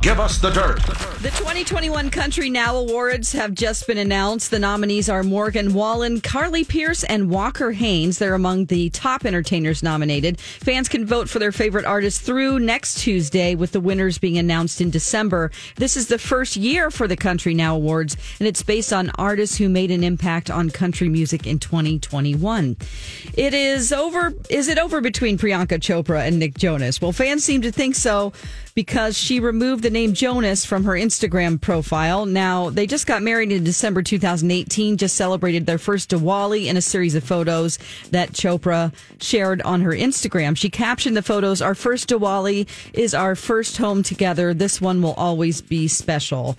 Give us the dirt. The 2021 Country Now Awards have just been announced. The nominees are Morgan Wallen, Carly Pearce, and Walker Hayes. They're among the top entertainers nominated. Fans can vote for their favorite artists through next Tuesday, with the winners being announced in December. This is the first year for the Country Now Awards, and it's based on artists who made an impact on country music in 2021. It is over. Is it over between Priyanka Chopra and Nick Jonas? Well, fans seem to think so because she removed the name Jonas from her Instagram profile. Now, they just got married in December 2018, just celebrated their first Diwali in a series of photos that Chopra shared on her Instagram. She captioned the photos, Our first Diwali is our first home together. This one will always be special.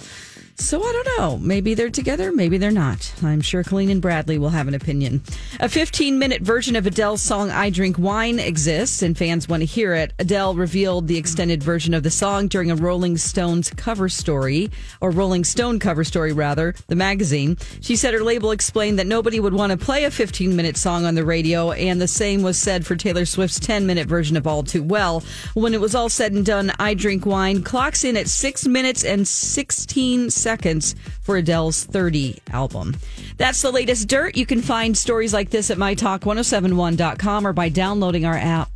So I don't know. Maybe they're together, maybe they're not. I'm sure Colleen and Bradley will have an opinion. A 15 minute version of Adele's song I Drink Wine exists, and fans want to hear it. Adele revealed the extended version of the song during a Rolling Stones cover story, or Rolling Stone cover story, rather, the magazine. She said her label explained that nobody would want to play a 15 minute song on the radio, and the same was said for Taylor Swift's 10 minute version of All Too Well. When it was all said and done, I Drink Wine clocks in at 6 minutes and 16 seconds seconds for Adele's 30 album. That's the latest dirt. You can find stories like this at mytalk1071.com or by downloading our app.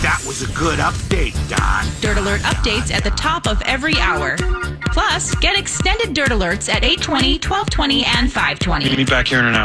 That was a good update, Don. Dirt Alert updates at the top of every hour. Plus, get extended Dirt Alerts at 820, 1220, and 520. Meet me back here in an hour.